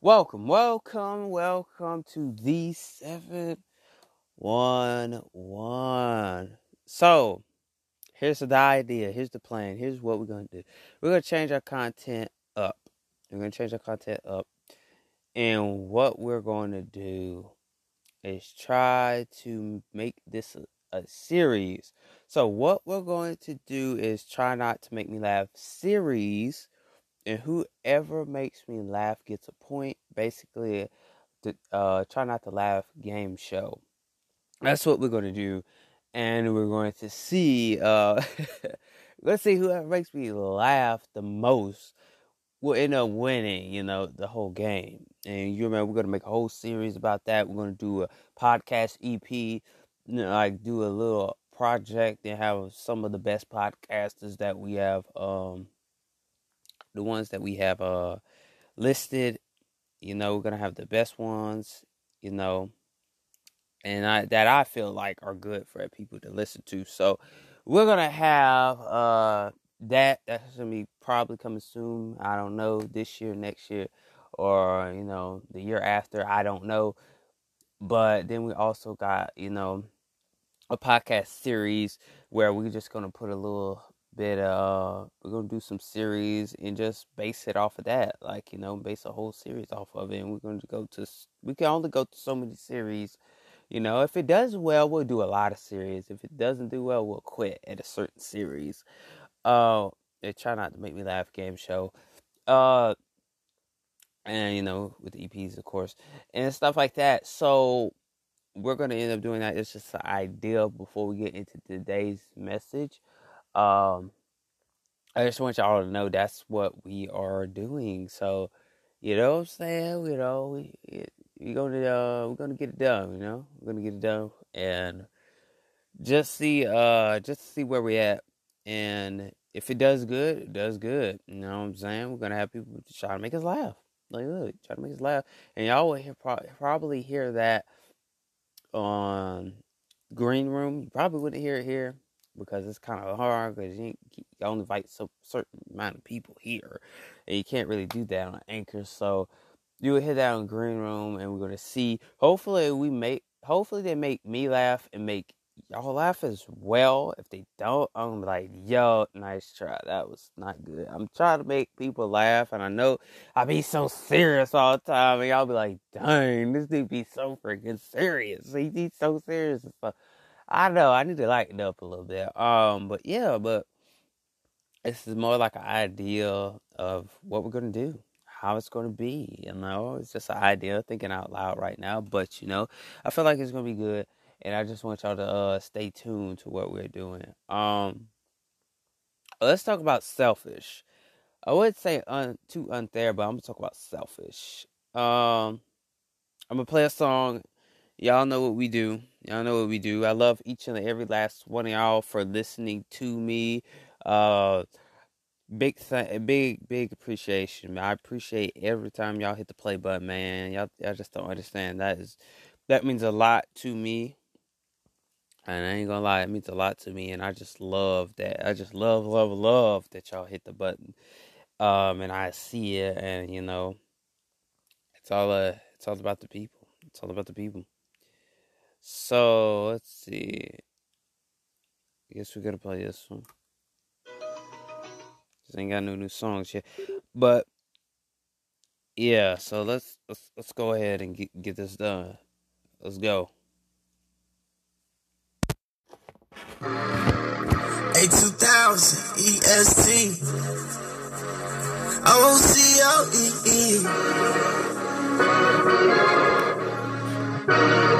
Welcome, welcome, welcome to the 711. So, here's the idea. Here's the plan. Here's what we're going to do. We're going to change our content up. We're going to change our content up. And what we're going to do is try to make this a, a series. So, what we're going to do is try not to make me laugh series and whoever makes me laugh gets a point. Basically, the uh, try not to laugh game show. That's what we're to do, and we're going to see. Uh, let's see whoever makes me laugh the most will end up winning. You know the whole game, and you remember we're to make a whole series about that. We're to do a podcast EP, you know, like do a little project and have some of the best podcasters that we have. Um, the ones that we have uh listed. You know, we're gonna have the best ones. You know, and I, that I feel like are good for people to listen to. So we're gonna have uh that that's gonna be probably coming soon. I don't know this year, next year, or you know the year after. I don't know. But then we also got you know a podcast series where we're just gonna put a little bit uh we're gonna do some series and just base it off of that like you know base a whole series off of it and we're gonna go to we can only go to so many series you know if it does well we'll do a lot of series if it doesn't do well we'll quit at a certain series. Uh they try not to make me laugh game show. Uh and you know with the eps of course and stuff like that so we're gonna end up doing that it's just an idea before we get into today's message um, I just want y'all to know that's what we are doing. So, you know what I'm saying? You know, we we gonna uh, we're gonna get it done. You know, we're gonna get it done and just see uh just see where we're at. And if it does good, it does good. You know what I'm saying? We're gonna have people try to make us laugh. Like, look, try to make us laugh, and y'all will hear, probably hear that on Green Room. You probably wouldn't hear it here because it's kind of hard because you, you only invite a certain amount of people here, and you can't really do that on Anchor. So you will hit that on Green Room, and we're gonna see. Hopefully, we make. Hopefully, they make me laugh and make y'all laugh as well. If they don't, I'm like, yo, nice try. That was not good. I'm trying to make people laugh, and I know I be so serious all the time, and y'all be like, dang, this dude be so freaking serious. He he's so serious and stuff. I know I need to lighten up a little bit. Um, but yeah, but this is more like an idea of what we're gonna do, how it's gonna be. You know, it's just an idea, thinking out loud right now. But you know, I feel like it's gonna be good, and I just want y'all to uh, stay tuned to what we're doing. Um, let's talk about selfish. I would say un- too unfair, but I'm gonna talk about selfish. Um, I'm gonna play a song Y'all know what we do. Y'all know what we do. I love each and every last one of y'all for listening to me. Uh, big th- big big appreciation. I appreciate every time y'all hit the play button, man. Y'all, y'all just don't understand. That is that means a lot to me. And I ain't gonna lie, it means a lot to me, and I just love that. I just love, love, love that y'all hit the button. Um, and I see it, and you know, it's all uh, it's all about the people. It's all about the people. So let's see. I guess we're gonna play this one. Cause ain't got no new songs yet, but yeah. So let's let's let's go ahead and get get this done. Let's go. A two thousand EST O C O E E.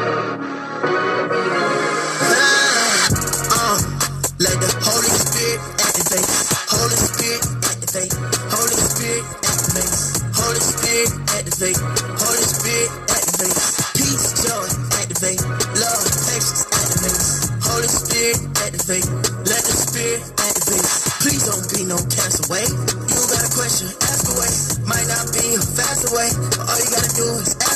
activate. Holy Spirit activate. Peace, joy activate. Love, patience activate. Holy Spirit activate. Let the Spirit activate. Please don't be no castaway. You got a question, ask away. Might not be a fast way, but all you gotta do is ask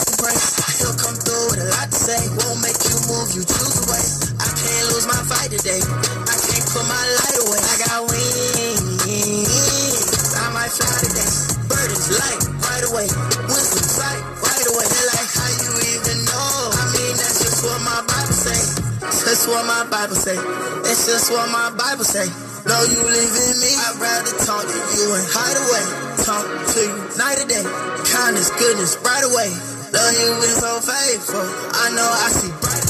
Bible say. Just what my Bible say. No, you in me. I'd rather talk to you and hide away. Talk to you night and day. Kindness, goodness, right away. Love you been so faithful. I know I see brighter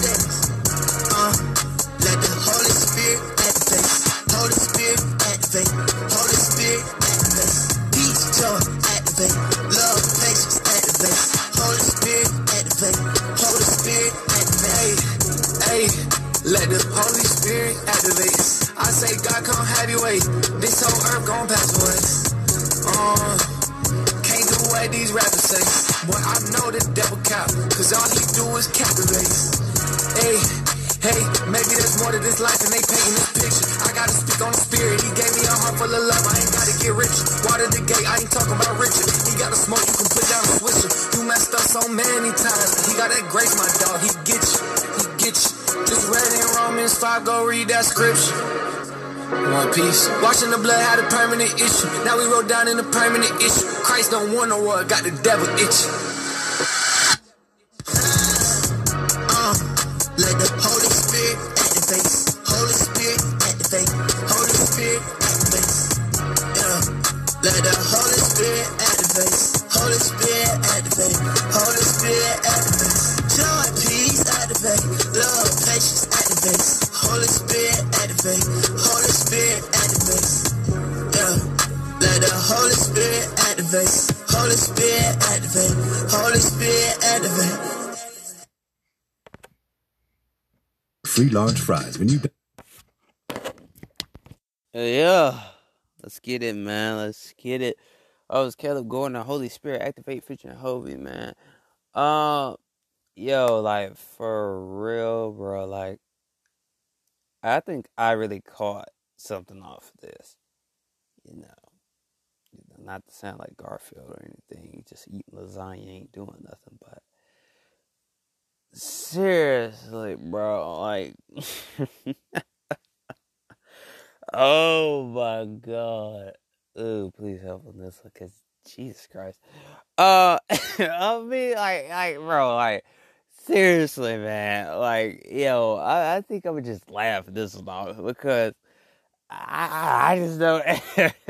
Boy, I know the devil cap, cause all he do is captivate. Hey, hey, maybe there's more to this life and they painting this picture. I gotta speak on the spirit. He gave me a heart full of love. I ain't gotta get rich. Water the gate, I ain't talking about Richard. He got a smoke, you can put down a swisher. You messed up so many times. He got that grace, my dog. He get you, he get you. Just read in Romans 5, go read that scripture. One piece. Washing the blood had a permanent issue. Now we wrote down in a permanent issue. Christ don't want no war, got the devil itching. Uh, let the Holy Spirit activate. Holy Spirit activate. Holy Spirit activate. Yeah. Let the Holy Spirit activate. Holy Spirit activate. Holy Spirit activate. Joy, peace activate. Love, patience activate. Holy Spirit activate. Activate. Holy Spirit activate. Holy Spirit activate. Free large fries when you. Yeah. Let's get it, man. Let's get it. I was Caleb going the Holy Spirit Activate featuring Hovey, man. Um, yo, like for real, bro. Like, I think I really caught something off of this. You know, not to sound like Garfield or anything. Just eating lasagna ain't doing nothing, but seriously, bro. Like, oh my god. Ooh, please help on this one, cause Jesus Christ. Uh, I mean, like, like, bro, like, seriously, man, like, yo, I, I think I would just laugh at this one because I, I just don't,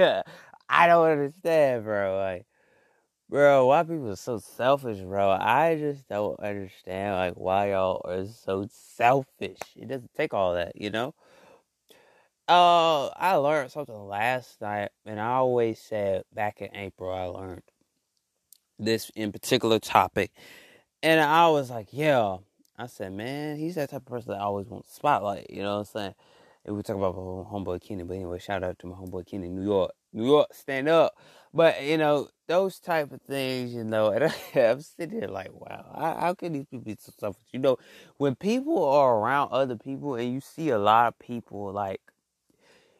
I don't understand, bro. Like, bro, why people are so selfish, bro? I just don't understand, like, why y'all are so selfish. It doesn't take all that, you know. Uh, I learned something last night, and I always said back in April I learned this in particular topic, and I was like, yeah. I said, man, he's that type of person that always wants spotlight. You know what I'm saying? We talk about my homeboy Kenny, but anyway, shout out to my homeboy Kenny, New York, New York, stand up. But you know those type of things, you know, and I'm sitting here like, wow, how, how can these people be so selfish? You know, when people are around other people, and you see a lot of people like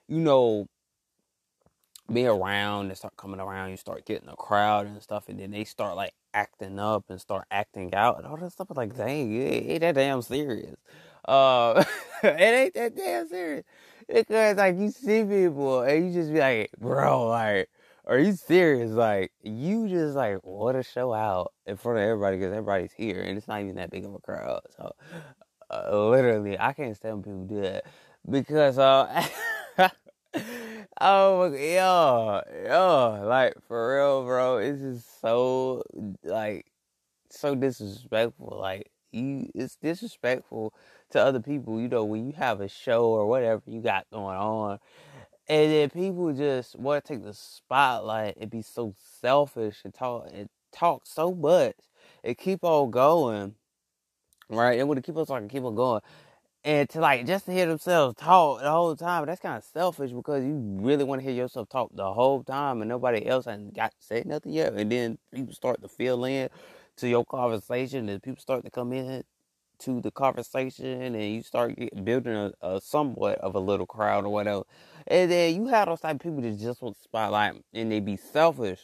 you know, be around and start coming around, you start getting a crowd and stuff, and then they start like acting up and start acting out and all that stuff. Like, dang, ain't that damn serious. Uh, it ain't that damn serious because like you see people and you just be like, bro, like, are you serious? Like, you just like want to show out in front of everybody because everybody's here and it's not even that big of a crowd. So, uh, literally, I can't stand people do that because uh. oh yo, yo, like for real, bro. It's just so like so disrespectful. Like you, it's disrespectful to other people. You know, when you have a show or whatever you got going on, and then people just want to take the spotlight and be so selfish and talk and talk so much and keep on going, right? And want to keep on talking, keep on going and to like just to hear themselves talk the whole time, that's kind of selfish because you really want to hear yourself talk the whole time and nobody else hasn't got say nothing yet. And then people start to fill in to your conversation and people start to come in to the conversation and you start building a, a somewhat of a little crowd or whatever. And then you have those type of people that just want the spotlight and they be selfish.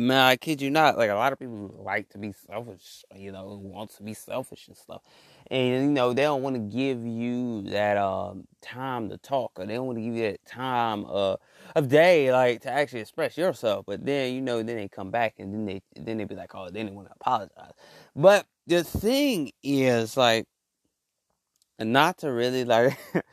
Man, I kid you not. Like a lot of people like to be selfish, you know, want to be selfish and stuff and you know they don't want to give you that um, time to talk or they don't want to give you that time uh, of day like to actually express yourself but then you know then they come back and then they then they be like oh they didn't want to apologize but the thing is like not to really like.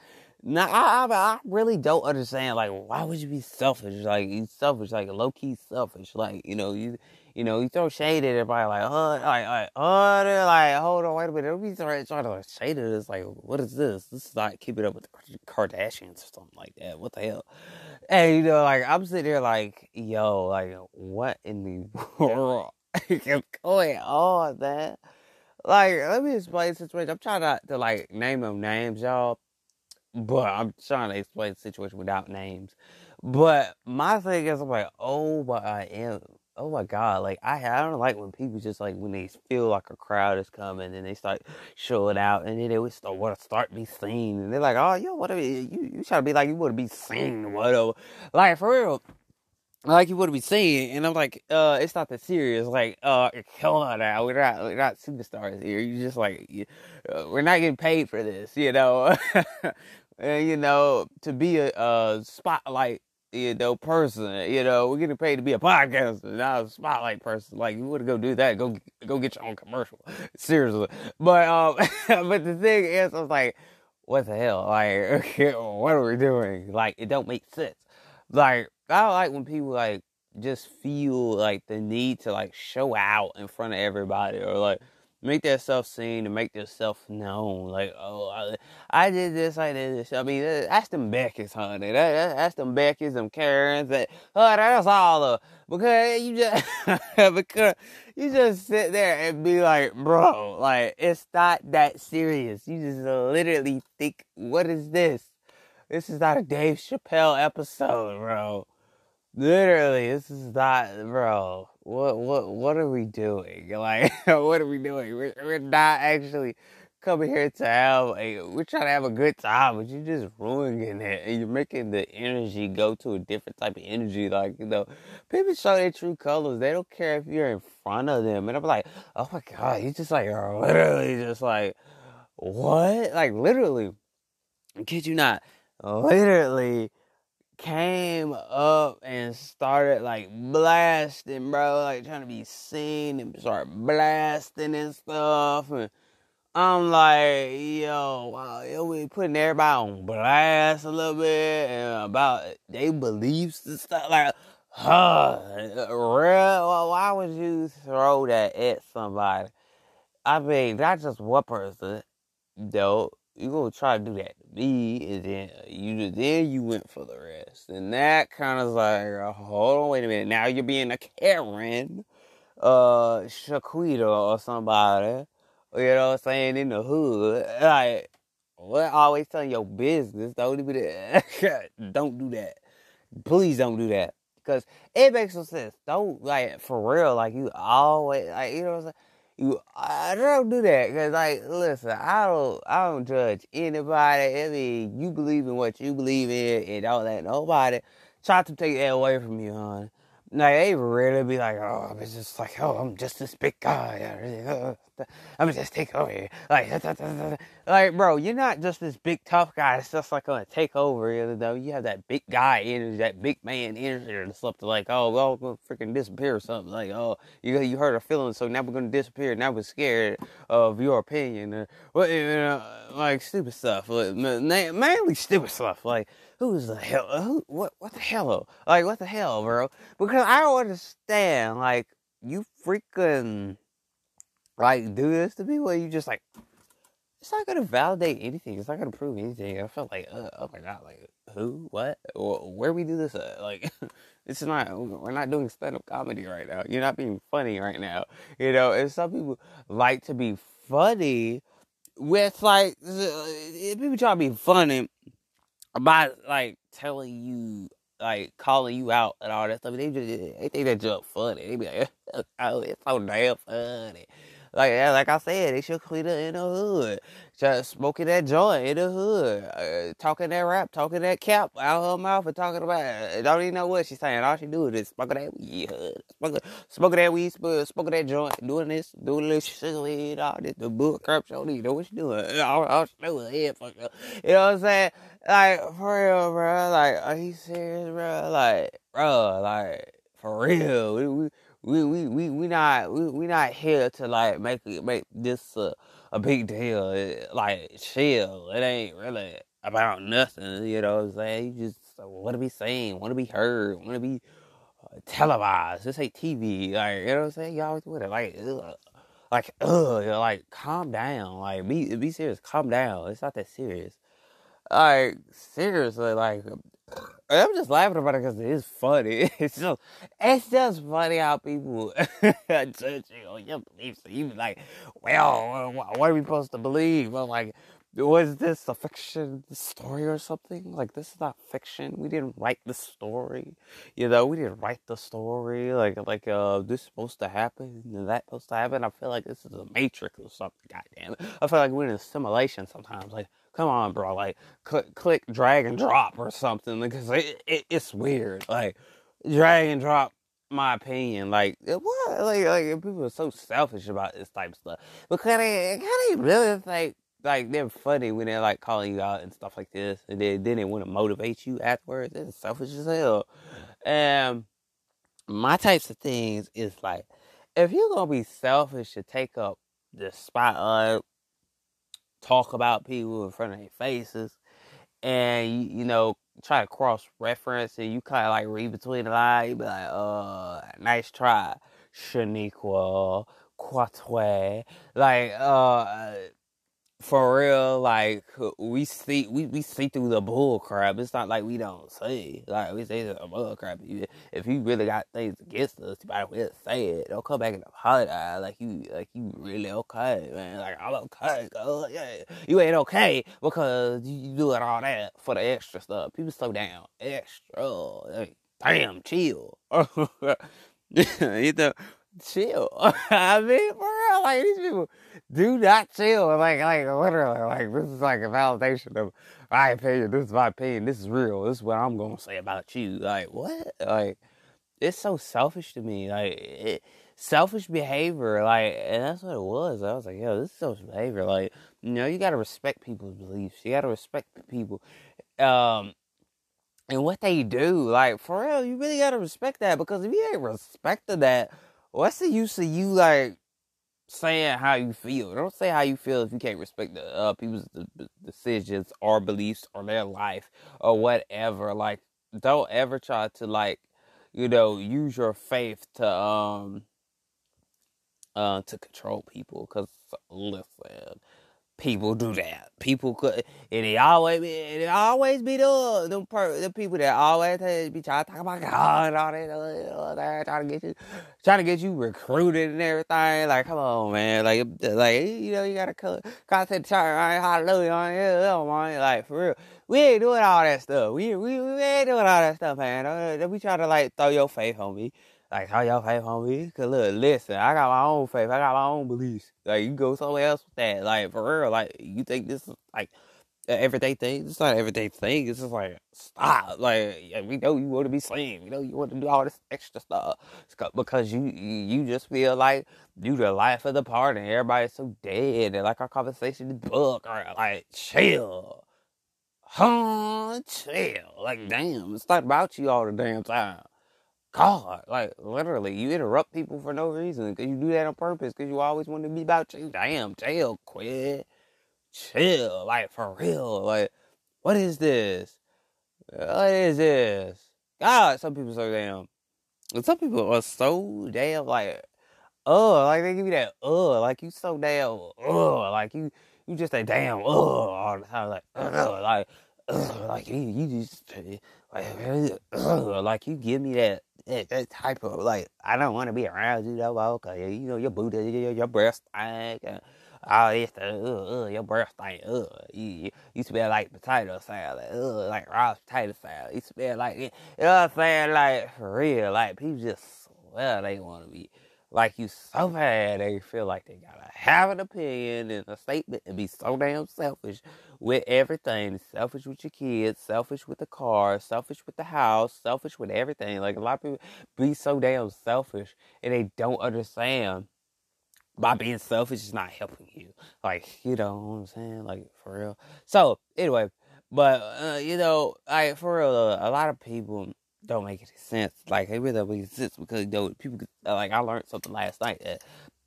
Nah, I, I, I really don't understand. Like, why would you be selfish? Like, you selfish, like low key selfish. Like, you know, you you know, you throw shade at everybody. Like, oh, like, like, oh, like, hold on, wait a minute. Be trying, trying to like shade at us. Like, what is this? This is like keeping up with the Kardashians or something like that. What the hell? And you know, like, I'm sitting there like, yo, like, what in the world is going on, man? Like, let me explain the situation. I'm trying not to like name them names, y'all but I'm trying to explain the situation without names. But my thing is, I'm like, oh my, oh my god, like I, I don't like when people just like when they feel like a crowd is coming and they start showing out and then they start want to start be seen and they're like, oh, yo, what you you try to be like you want to be seen, whatever. Like for real, like you would be saying, and I'm like, uh, it's not that serious. Like, uh, come on now, we're not, we're not superstars here. You just like, you, uh, we're not getting paid for this, you know. and you know, to be a, a spotlight, you know, person, you know, we're getting paid to be a podcaster, not a spotlight person. Like, you to go do that? Go, go get your own commercial, seriously. But, um, but the thing is, I was like, what the hell? Like, what are we doing? Like, it don't make sense. Like, I like when people like just feel like the need to like show out in front of everybody or like make their self seen and make their self known. Like, oh, I, I did this, I did this. I mean, that's them Beckys, honey. That, that, that's them Beckys, them Karens. That, oh, that's all of because you just because you just sit there and be like, bro, like it's not that serious. You just literally think, what is this? This is not a Dave Chappelle episode, bro. Literally, this is not, bro. What what what are we doing? Like, what are we doing? We're, we're not actually coming here to have a. We're trying to have a good time, but you're just ruining it, and you're making the energy go to a different type of energy. Like, you know, people show their true colors. They don't care if you're in front of them, and I'm like, oh my god, you just like literally just like, what? Like literally, kid you not, literally came up and started like blasting, bro, like trying to be seen and start blasting and stuff. And I'm like, yo, wow, yo, we putting everybody on blast a little bit and about their beliefs and stuff. Like, huh, real? Why would you throw that at somebody? I mean, not just one person, though you gonna try to do that to me, and then you then you went for the rest, and that kind of like, hold on, wait a minute, now you're being a Karen, uh, Shaquita or somebody, you know what I'm saying, in the hood, like, what always telling your business, don't even, don't do that, please don't do that, because it makes no sense, don't, like, for real, like, you always, like, you know what I'm saying, you I don't do that because like listen, I don't I don't judge anybody. I mean, you believe in what you believe in, and don't let nobody try to take that away from you, hon. Like they really be like, oh, I'm just like, oh, I'm just this big guy. I'm just take over here. Like, like, bro, you're not just this big tough guy. It's just like gonna take over. You know, you have that big guy energy, that big man energy, or something like, oh, we're gonna freaking disappear or something. Like, oh, you you hurt a feeling, so now we're gonna disappear. Now we're scared of your opinion, or well, you know, like stupid stuff. Like, mainly stupid stuff. Like who's the hell? Who? What? What the hell? Like, what the hell, bro? Because I don't understand. Like, you freaking like do this to people. You just like, it's not gonna validate anything. It's not gonna prove anything. I felt like, uh, oh my god, like who? What? Where we do this? At? Like, it's not. We're not doing stand up comedy right now. You're not being funny right now. You know, and some people like to be funny with like people try to be funny by like telling you, like calling you out and all that stuff. They just they think that joke funny. They be like, oh, it's so damn funny. Like like I said, they should clean it in the hood. Just smoking that joint in the hood, uh, talking that rap, talking that cap out her mouth, and talking about. It. Don't even know what she's saying. All she do is smoking that weed, uh, smoking, smoking that weed, uh, smoking that joint, doing this, doing this shit, all this, the bull crap. She don't even know what she doing. All, all she do is head up. You know what I'm saying? Like for real, bro. Like, are you serious, bro? Like, bro, like for real. We, we, we we we not we, we not here to like make make this a a big deal. It, like chill. It ain't really about nothing. You know what I'm saying? You just want to be seen, want to be heard, want to be uh, televised. This ain't TV. Like you know what I'm saying? Y'all with it. Like ugh. like ugh. Like calm down. Like be be serious. Calm down. It's not that serious. Like seriously. Like I'm just laughing about it because it is funny. It's just, it's just funny how people judge you on your beliefs. You be like, well, what are we supposed to believe? I'm like, was this a fiction story or something? Like, this is not fiction. We didn't write the story. You know, we didn't write the story. Like, like, uh, this is supposed to happen and that supposed to happen. I feel like this is a matrix or something. Goddamn it. I feel like we're in a simulation sometimes. Like, come on, bro. Like, click, click, drag and drop or something because it, it, it's weird. Like, drag and drop. My opinion, like eh, what, like like people are so selfish about this type of stuff because they of really think like they're funny when they're like calling you out and stuff like this, and then then they want to motivate you afterwards. It's selfish as hell. And my types of things is like, if you're gonna be selfish to take up the spotlight, talk about people in front of their faces, and you, know try to cross reference and you kind of like read between the lines, be like, uh, nice try, Shaniqua, Quatwe, like uh for real, like we see we, we see through the bull crap. It's not like we don't see. Like we say the bull crap. If you really got things against us, you might well say it. Don't come back and apologize like you like you really okay, man. Like I'm okay, girl. Yeah, you ain't okay because you, you doing all that for the extra stuff. People slow down, extra. Like, damn, chill. you know, chill. I mean, for real, like these people do not chill. Like, like literally, like this is like a validation of my opinion. This is my opinion. This is real. This is what I'm gonna say about you. Like, what? Like, it's so selfish to me. Like, it, selfish behavior. Like, and that's what it was. I was like, yo, this is selfish behavior. Like, you know, you gotta respect people's beliefs. You gotta respect people. Um. And what they do, like for real, you really gotta respect that because if you ain't respecting that, what's the use of you like saying how you feel. Don't say how you feel if you can't respect the uh, people's decisions or beliefs or their life or whatever. Like, don't ever try to like, you know, use your faith to um uh to control people. Cause listen, people do that. People could, and it always be, it always be the per, the people that always be trying to talk about God and all that, all that trying to get you, trying to get you recruited and everything. Like, come on, man. Like, like you know, you gotta concentrate on hallelujah on yeah, man. Like for real, we ain't doing all that stuff. We we, we ain't doing all that stuff, man. We try to like throw your faith on me. Like how y'all faith on me? Cause look, listen, I got my own faith. I got my own beliefs. Like you go somewhere else with that. Like for real. Like you think this is like an everyday thing? It's not an everyday thing. It's just like stop. Like we know you want to be seen. We know you want to do all this extra stuff because you you just feel like you the life of the party. And everybody's so dead. And like our conversation is book or like chill. Huh? Chill. Like damn, it's not about you all the damn time. God, like literally, you interrupt people for no reason because you do that on purpose because you always want to be about you. Damn, chill, quit, chill, like for real. Like, what is this? What is this? God, some people so damn. And Some people are so damn like, oh, like they give you that, uh, like you so damn, uh, like you, you just a damn, uh, all the time, like, uh, like, like you, you just, like, like you give me that that, type of like I don't want to be around you though. Okay, you know your booty, your, your breast stank, uh, all this stuff. Uh, uh, your breast stank. Uh, you, you smell like potato salad. Uh, like raw potato salad. You smell like you know what I'm saying? Like for real. Like people just swear they want to be like you so bad they feel like they gotta have an opinion and a statement and be so damn selfish with everything. Selfish with your kids, selfish with the car, selfish with the house, selfish with everything. Like a lot of people be so damn selfish and they don't understand by being selfish is not helping you. Like, you know what I'm saying? Like for real. So anyway, but uh, you know, like for real, a lot of people don't make any sense. Like it really don't make sense because you know people could, like I learned something last night that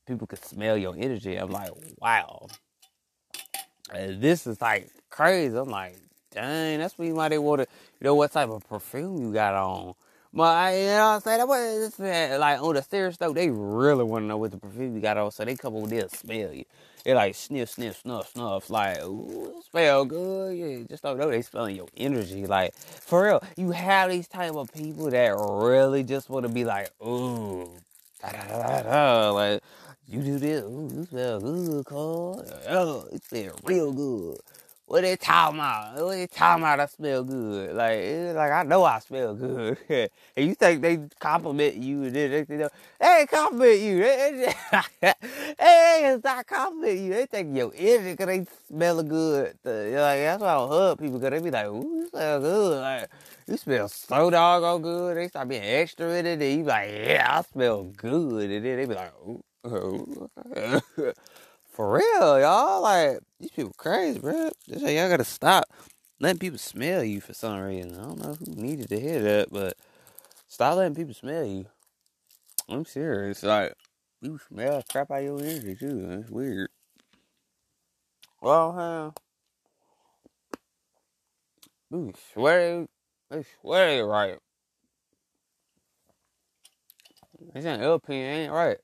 people could smell your energy. I'm like, wow, this is like crazy. I'm like, dang, that's why they want to, you know, what type of perfume you got on. But I, you know what I'm saying? Like on the serious though, they really want to know what the perfume you got on, so they come over there and smell you. They like sniff, sniff, snuff, snuff. Like, ooh, smell good. Yeah, just don't know they smelling your energy. Like, for real, you have these type of people that really just want to be like, ooh, da da da da. Like, you do this, ooh, you smell good, cuz. Oh, it smell real good. What they talking about? What they talking about? I smell good. Like, it's like I know I smell good. and you think they compliment you and then they, they, they compliment you. They, they, they not compliment you. They think your energy because they smell good. Like, that's why I hug people because they be like, ooh, you smell good. Like, you smell so doggone good. They start being extra with it. And you be like, yeah, I smell good. And then they be like, ooh. For real, y'all. Like, these people crazy, bro. This y'all gotta stop letting people smell you for some reason. I don't know who needed to hear that, but stop letting people smell you. I'm serious. Like, you smell crap out your energy, too. That's weird. Well, huh? Ooh, swear they, swear right. They saying LP ain't right.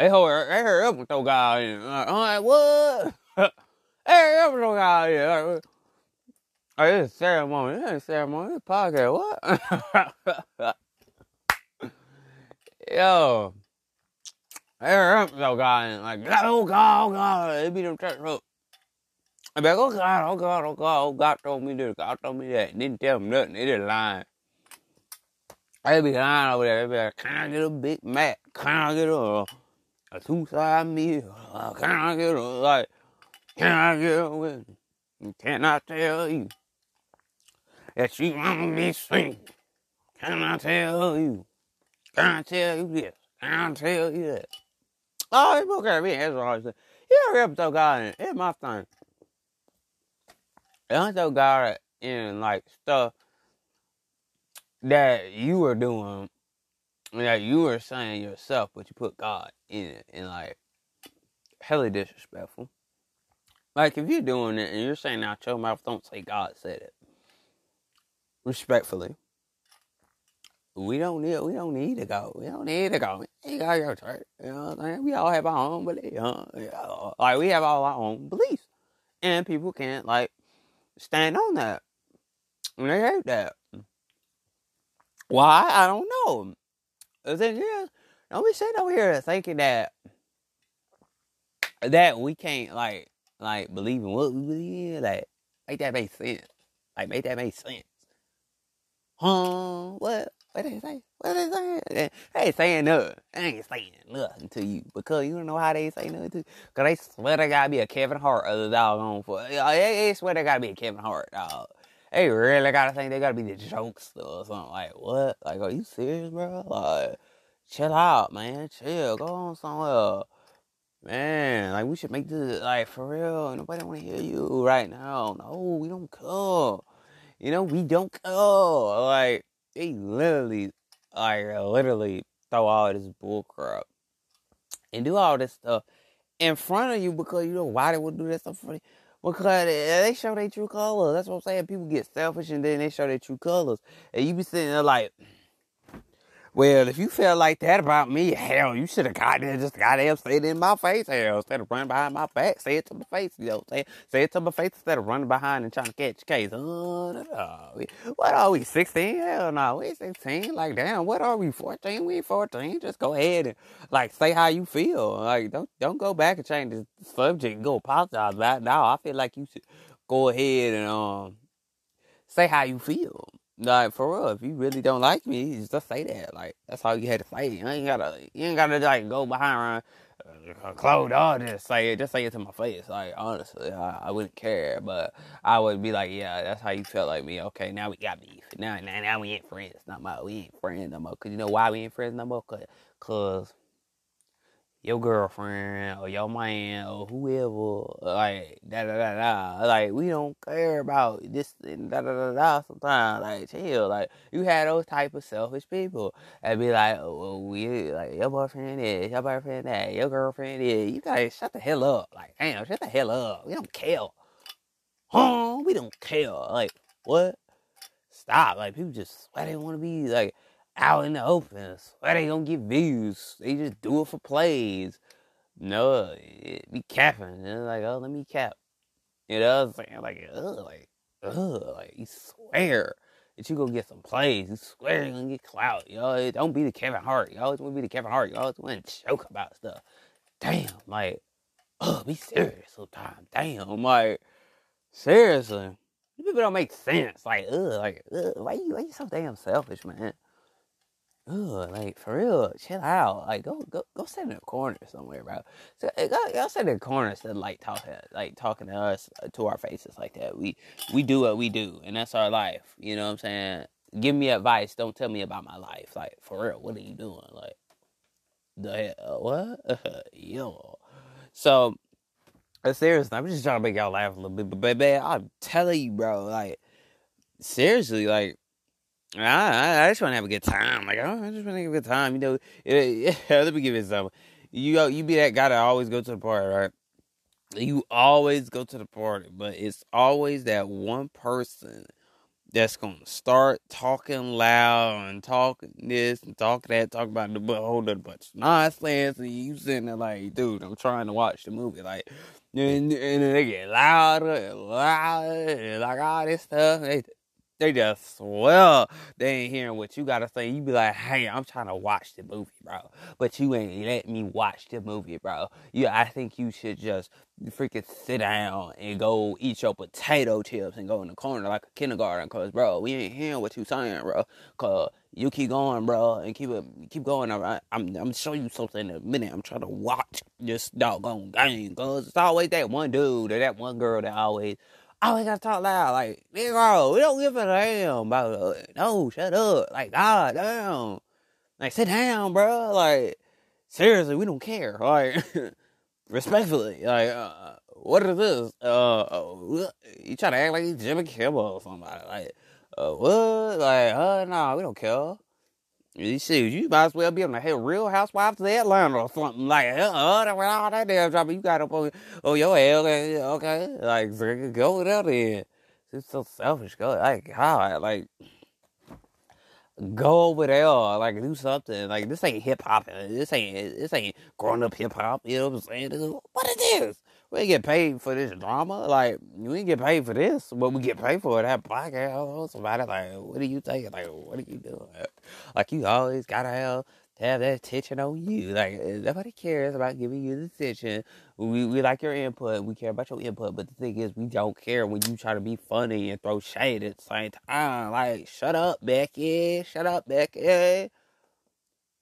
They heard, they heard up with those guys. I'm like, what? they heard up with those guys oh, it's a ceremony. It ain't a ceremony. Podcast. What? Yo. They heard up with those guys. Like, oh, God, oh, God. They beat them church up. I'm like, oh, God, oh, God, oh, God. Oh, God told me this. God told me that. Didn't tell them nothing. They just lying. They be lying over there. They be like, can I get a Big Mac? Can I get a a two side meal. Can I get a like? Can I get a with? Can I tell you that you want me sing? Can I tell you? Can I tell you this? Can I tell you that? Oh, it's okay. Me, that's what I say. Yeah, rip so God, in it's my thing. I'm so God in like stuff that you were doing that you were saying yourself, but you put God in it, and like hella disrespectful. Like if you're doing it and you're saying out your mouth, don't say God said it. Respectfully, we don't need we don't need to go. We don't need to go. You got your church. You know what I'm saying? We all have our own beliefs. Huh? Like we have all our own beliefs, and people can't like stand on that. And they hate that. Why? I don't know. The thing is, don't be sitting over here thinking that that we can't like like believe in what we believe in. Like make that make sense. Like make that make sense. Huh? What? What they say? What they saying? They ain't saying nothing. They ain't saying nothing to you because you don't know how they say nothing to you. Cause they swear they gotta be a Kevin Hart or the doggone for. They swear they gotta be a Kevin Hart dog. They really gotta think they gotta be the jokester or something. Like what? Like are you serious, bro? Like chill out, man. Chill. Go on somewhere. Man, like we should make this like for real. Nobody wanna hear you right now. No, we don't care. You know, we don't care. Like they literally like literally throw all this bullcrap and do all this stuff in front of you because you know why they would do that stuff for you. Because they show their true colors. That's what I'm saying. People get selfish and then they show their true colors. And you be sitting there like, well, if you feel like that about me, hell, you should have got there, just goddamn say it in my face, hell, instead of running behind my back, say it to my face, you know, say, say it to my face instead of running behind and trying to catch case. Oh. What are we, 16? Hell no, we 16. Like, damn, what are we, 14? We 14. Just go ahead and, like, say how you feel. Like, don't don't go back and change the subject and go apologize about it. No, I feel like you should go ahead and um say how you feel. Like for real, if you really don't like me, just say that. Like that's all you had to say. You ain't gotta, you ain't gotta like go behind uh, closed all this. say it. Just say it to my face. Like honestly, I, I wouldn't care, but I would be like, yeah, that's how you felt like me. Okay, now we got beef. Now, now, now we ain't friends. Not my, we ain't friends no more. Cause you know why we ain't friends no more? Cause, cause your girlfriend or your man or whoever, like da da da da. Like we don't care about this and da da da da. Sometimes, like chill. Like you had those type of selfish people that be like, oh, well, we like your boyfriend is, your boyfriend that, your girlfriend is. You gotta shut the hell up. Like damn, shut the hell up. We don't care. Huh? We don't care. Like what? Stop. Like people just why they want to be like out in the open. Why they don't get views? They just do it for plays. No, it be capping. And it's like, oh, let me cap. You know what I'm saying? Like, ugh, like, ugh, like you swear that you gonna get some plays. You swear you're gonna get clout. You know, don't be the Kevin Hart. You always want to be the Kevin Hart. You always want to joke about stuff. Damn, like, ugh, be serious sometimes. Damn, like, seriously. People don't make sense. Like, ugh, like, ugh, why you, why you so damn selfish, man? Ugh, like for real, chill out. Like go go go sit in a corner somewhere, bro. So, go, go sit in a corner instead of like talking like talking to us uh, to our faces like that. We we do what we do, and that's our life. You know what I'm saying? Give me advice. Don't tell me about my life. Like for real, what are you doing? Like the hell what? Yo. So uh, seriously, I'm just trying to make y'all laugh a little bit, but baby, I'm telling you, bro, like seriously, like I, I just want to have a good time. Like, oh, I just want to have a good time. You know, it, let me give you something. You uh, you be that guy that always go to the party, right? You always go to the party, but it's always that one person that's gonna start talking loud and talking this and talking that, talk about the whole other bunch of nonsense, and you sitting there like, dude, I'm trying to watch the movie, like, and, and then they get louder and louder and like all this stuff. They they just well, they ain't hearing what you gotta say. You be like, hey, I'm trying to watch the movie, bro. But you ain't let me watch the movie, bro. Yeah, I think you should just freaking sit down and go eat your potato chips and go in the corner like a kindergarten. Cause bro, we ain't hearing what you saying, bro. Cause you keep going, bro, and keep it, keep going. I'm, I'm, I'm show you something in a minute. I'm trying to watch this doggone game, cause it's always that one dude or that one girl that always oh, we gotta talk loud. Like, nigga, we don't give a damn about it. No, shut up. Like, god damn. Like, sit down, bro. Like, seriously, we don't care. Like, respectfully. Like, uh, what is this? Uh, uh, you try to act like Jimmy Kimmel or somebody. Like, uh, what? Like, uh, nah, we don't care. You see, you might as well be on the Real Housewives of Atlanta or something like that. Uh, uh all that damn job you got up on, on your head. Eh, okay, okay. like go there then. It's so selfish. Go like God, like go over there, like do something. Like this ain't hip hop. Eh, this ain't this ain't grown up hip hop. You know what I'm saying? What it is? We get paid for this drama. Like we get paid for this, but we get paid for that podcast. Somebody like, what are you taking? Like, what are you doing? Like you always gotta have have that attention on you. Like eh, nobody cares about giving you the attention. We we like your input. We care about your input. But the thing is, we don't care when you try to be funny and throw shade at the same time. Like, shut up, Becky. Shut up, Becky.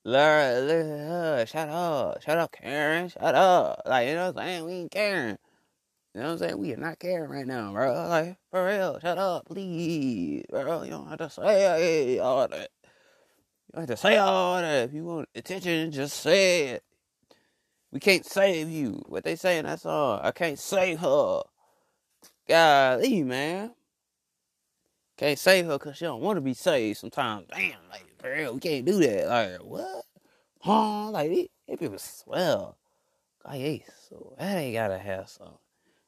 Laura, shut up, shut up, Karen, shut up. Like, you know what I'm saying? We ain't caring. You know what I'm saying? We are not caring right now, bro. Like, for real, shut up, please, bro. You don't have to say all that. You don't have to say all that. If you want attention, just say it. We can't save you. What they saying, that's all. I can't save her. Golly, man. Can't save her because she don't want to be saved sometimes. Damn, like, real, we can't do that. Like, what? Huh? Like, it, it people swell. Like, hey, so that ain't gotta have some,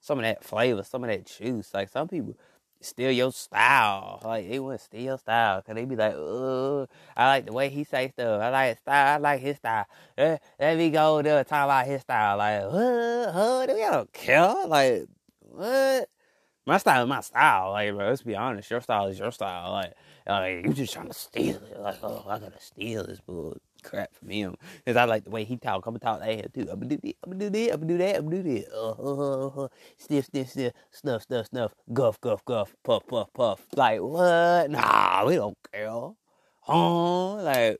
some of that flavor, some of that juice. Like, some people steal your style. Like, they want to steal your style. Cause they be like, oh, I like the way he say stuff. I like his style. I like his style. Let, let me go there and talk about his style. Like, what? Huh? We don't care. Like, what? My style is my style. Like, bro, let's be honest. Your style is your style. Like, like you just trying to steal it. Like, oh, I gotta steal this bull crap from him. Cause I like the way he talk. I'm gonna talk him too. I'm gonna do this. I'm gonna do this. I'm gonna do that. I'm gonna do this. Uh, uh, uh, uh. Sniff, sniff, sniff. Snuff, snuff, snuff. Guff, guff, guff. Puff, puff, puff. Like what? Nah, we don't care. Huh? Like,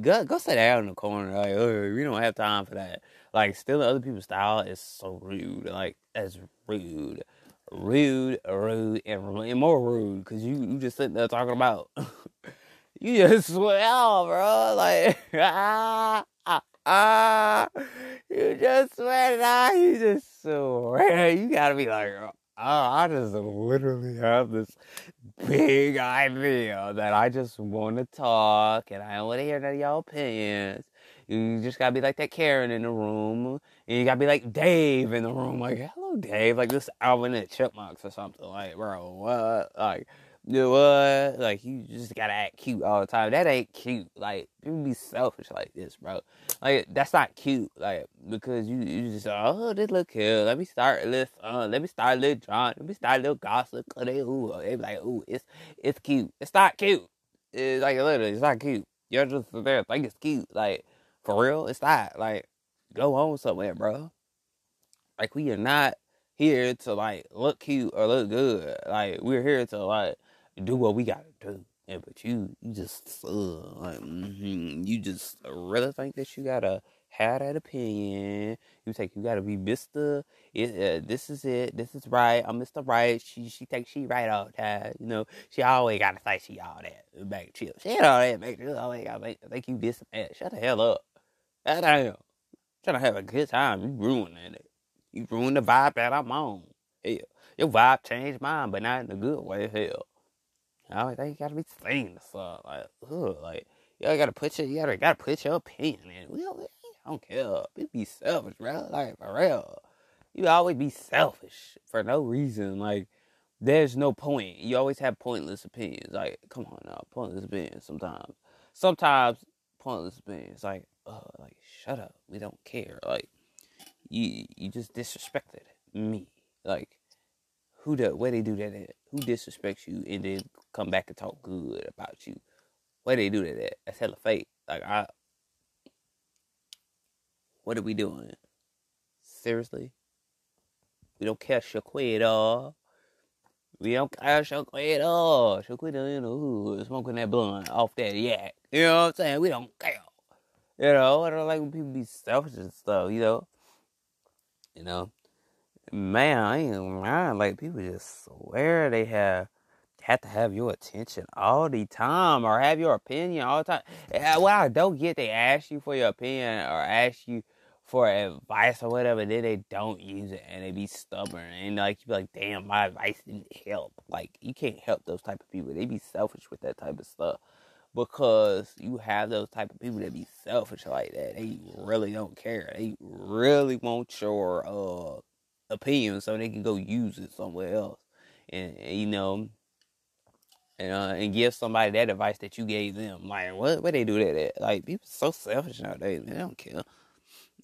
go go sit down in the corner. Like, oh, we don't have time for that. Like, stealing other people's style is so rude. Like, that's rude rude, rude, and, and more rude because you, you just sitting there talking about you just swell, bro. Like ah ah ah. You just swear it out. You just swear. You gotta be like, oh, I just literally have this big idea that I just want to talk and I don't want to hear none of y'all opinions. You just gotta be like that Karen in the room, and you gotta be like Dave in the room, like hello Dave, like this Alvin and Chipmunks or something, like bro, what, like you what, like you just gotta act cute all the time. That ain't cute. Like people be selfish like this, bro. Like that's not cute. Like because you you just oh this look cute. Let me start little fun. Let me start a little drama. Let me start a little gossip. Cause they ooh they be like ooh it's it's cute. It's not cute. It's like literally it's not cute. You're just there think it's cute. Like for real, it's not. Like go home somewhere, bro. Like we are not here to like look cute or look good. Like we're here to like do what we gotta do. Yeah, but you, you just, uh, like, mm-hmm, you just really think that you gotta have that opinion. You think you gotta be Mister. Uh, this is it. This is right. I'm Mister Right. She, she thinks she right all the time. You know, she always gotta say she all that. Back chill. She ain't all that. Make sure always gotta think you this that. Shut the hell up. God damn. Trying to have a good time. You ruining it. You ruin the vibe that I'm on. Hell, your vibe changed mine, but not in a good way. Hell. I always think you gotta be saying the stuff. Like, ugh, like, you gotta put your, you gotta, gotta put your opinion in. We don't, we don't care. Be selfish, bro. Like, for real. You always be selfish for no reason. Like, there's no point. You always have pointless opinions. Like, come on now, pointless opinions sometimes. Sometimes, pointless opinions. Like, uh, like, shut up. We don't care. Like, you, you just disrespected me. Like, who the where they do that at? Who disrespects you and then come back and talk good about you? Where they do that at? That's hella fake. Like I what are we doing? Seriously? We don't care Shaquita. We don't care Shaquita. Shaquita in the hood smoking that blunt off that yak. You know what I'm saying? We don't care. You know, I don't like when people be selfish and stuff, you know. You know man, I ain't mind. Like people just swear they have have to have your attention all the time or have your opinion all the time. Well, I don't get they ask you for your opinion or ask you for advice or whatever, then they don't use it and they be stubborn and like you be like, damn, my advice didn't help. Like you can't help those type of people. They be selfish with that type of stuff. Because you have those type of people that be selfish like that. They really don't care. They really want your uh opinion so they can go use it somewhere else. And, and you know, and uh, and give somebody that advice that you gave them. Like, what what they do that at? Like, people so selfish nowadays. They don't care.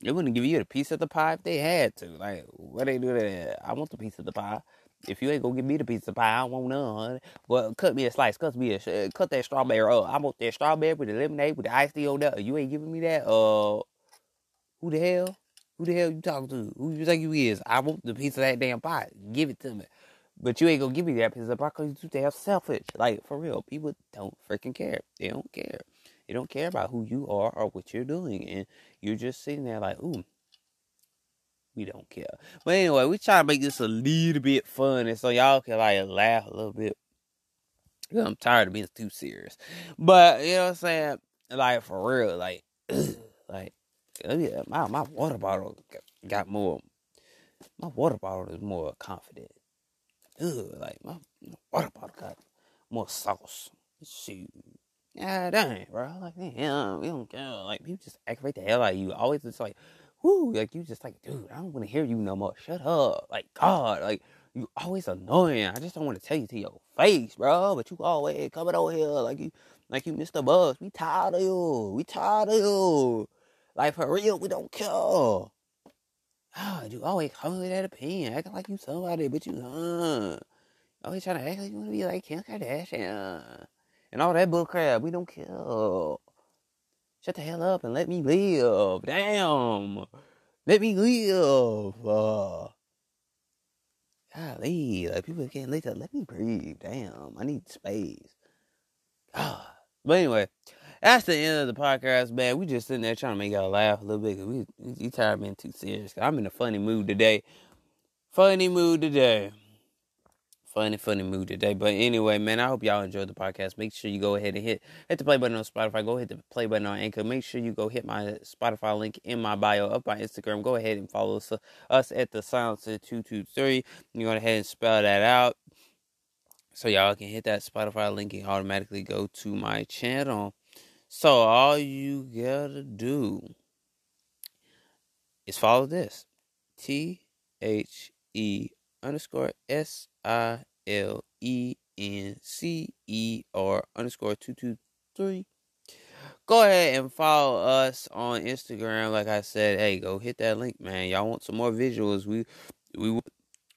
They wouldn't give you a piece of the pie if they had to. Like, what they do that at? I want the piece of the pie. If you ain't gonna give me the piece of pie, I want none. Well, cut me a slice. Cut me a cut that strawberry up. I want that strawberry with the lemonade with the iced tea on there. You ain't giving me that. Uh, who the hell? Who the hell you talking to? Who you think you is? I want the piece of that damn pie. Give it to me. But you ain't gonna give me that piece of pie because you damn selfish. Like, for real, people don't freaking care. They don't care. They don't care about who you are or what you're doing. And you're just sitting there like, ooh, we don't care. But anyway, we try to make this a little bit fun and so y'all can like laugh a little bit. I'm tired of being too serious. But, you know what I'm saying? Like, for real, like, like, oh, yeah, my my water bottle got more. My water bottle is more confident. Ugh, like my, my water bottle got more sauce. Shoot. Yeah, dang, bro. Like, damn, we don't care. Like, people just aggravate the hell out of you. Always just like, whoo, like you just like, dude, I don't want to hear you no more. Shut up. Like, God, like you always annoying. I just don't want to tell you to your face, bro. But you always coming over here like you, like you missed the bus. We tired of you. We tired of you. Like for real, we don't care. Ah, you always come with that opinion, acting like you somebody, but you huh. Always trying to act like you want to be like Kim Kardashian and all that bullcrap. We don't care. Shut the hell up and let me live. Damn, let me live. Uh, golly, like people can't live. Let me breathe. Damn, I need space. God. But anyway, that's the end of the podcast, man. We just sitting there trying to make y'all laugh a little bit. Cause we, we tired of being too serious. I'm in a funny mood today. Funny mood today. Funny, funny mood today. But anyway, man, I hope y'all enjoyed the podcast. Make sure you go ahead and hit hit the play button on Spotify. Go hit the play button on Anchor. Make sure you go hit my Spotify link in my bio up my Instagram. Go ahead and follow us, us at the Silencer two two three. You go ahead and spell that out. So y'all can hit that Spotify link and automatically go to my channel. So all you gotta do is follow this. T H E underscore S I L E N C E R underscore two two three. Go ahead and follow us on Instagram. Like I said, hey, go hit that link, man. Y'all want some more visuals? We we want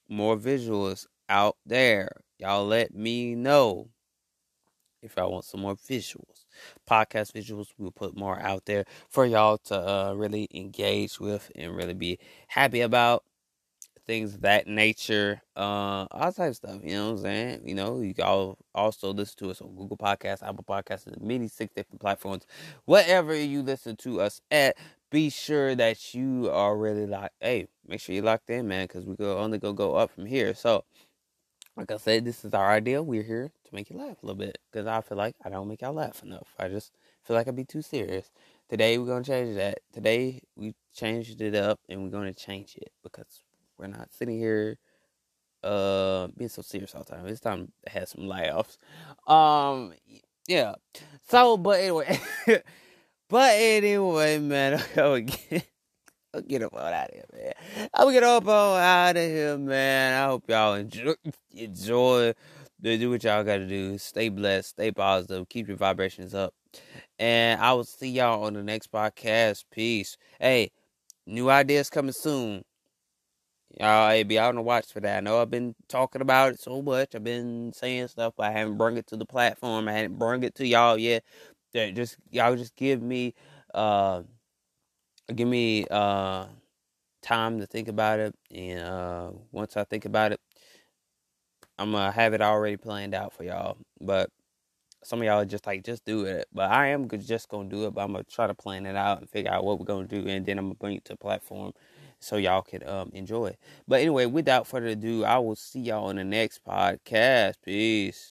more visuals out there. Y'all let me know if y'all want some more visuals. Podcast visuals, we'll put more out there for y'all to uh, really engage with and really be happy about things of that nature, uh, all type of stuff. You know what I'm saying? You know, you can also listen to us on Google Podcasts, Apple Podcasts, and many six different platforms. Whatever you listen to us at, be sure that you are really locked. Hey, make sure you're locked in, man, because we go only go go up from here. So, like I said, this is our idea. We're here to make you laugh a little bit because I feel like I don't make y'all laugh enough. I just feel like I'd be too serious. Today we're gonna change that. Today we changed it up and we're gonna change it because we're not sitting here uh being so serious all the time. It's time to have some laughs. Um yeah. So but anyway but anyway, man, I'll get, I'll get up out of here, man. I'll get up out of here, man. I hope y'all enjoy enjoy do what y'all gotta do. Stay blessed, stay positive, keep your vibrations up. And I will see y'all on the next podcast. Peace. Hey, new ideas coming soon. Y'all be on the watch for that. I know I've been talking about it so much. I've been saying stuff, but I haven't brought it to the platform. I haven't brought it to y'all yet. Just y'all just give me uh give me uh time to think about it and uh once I think about it I'm gonna have it already planned out for y'all. But some of y'all just like just do it. But I am just gonna do it, but I'm gonna try to plan it out and figure out what we're gonna do and then I'm gonna bring it to the platform so y'all can um enjoy. But anyway, without further ado, I will see y'all on the next podcast. Peace.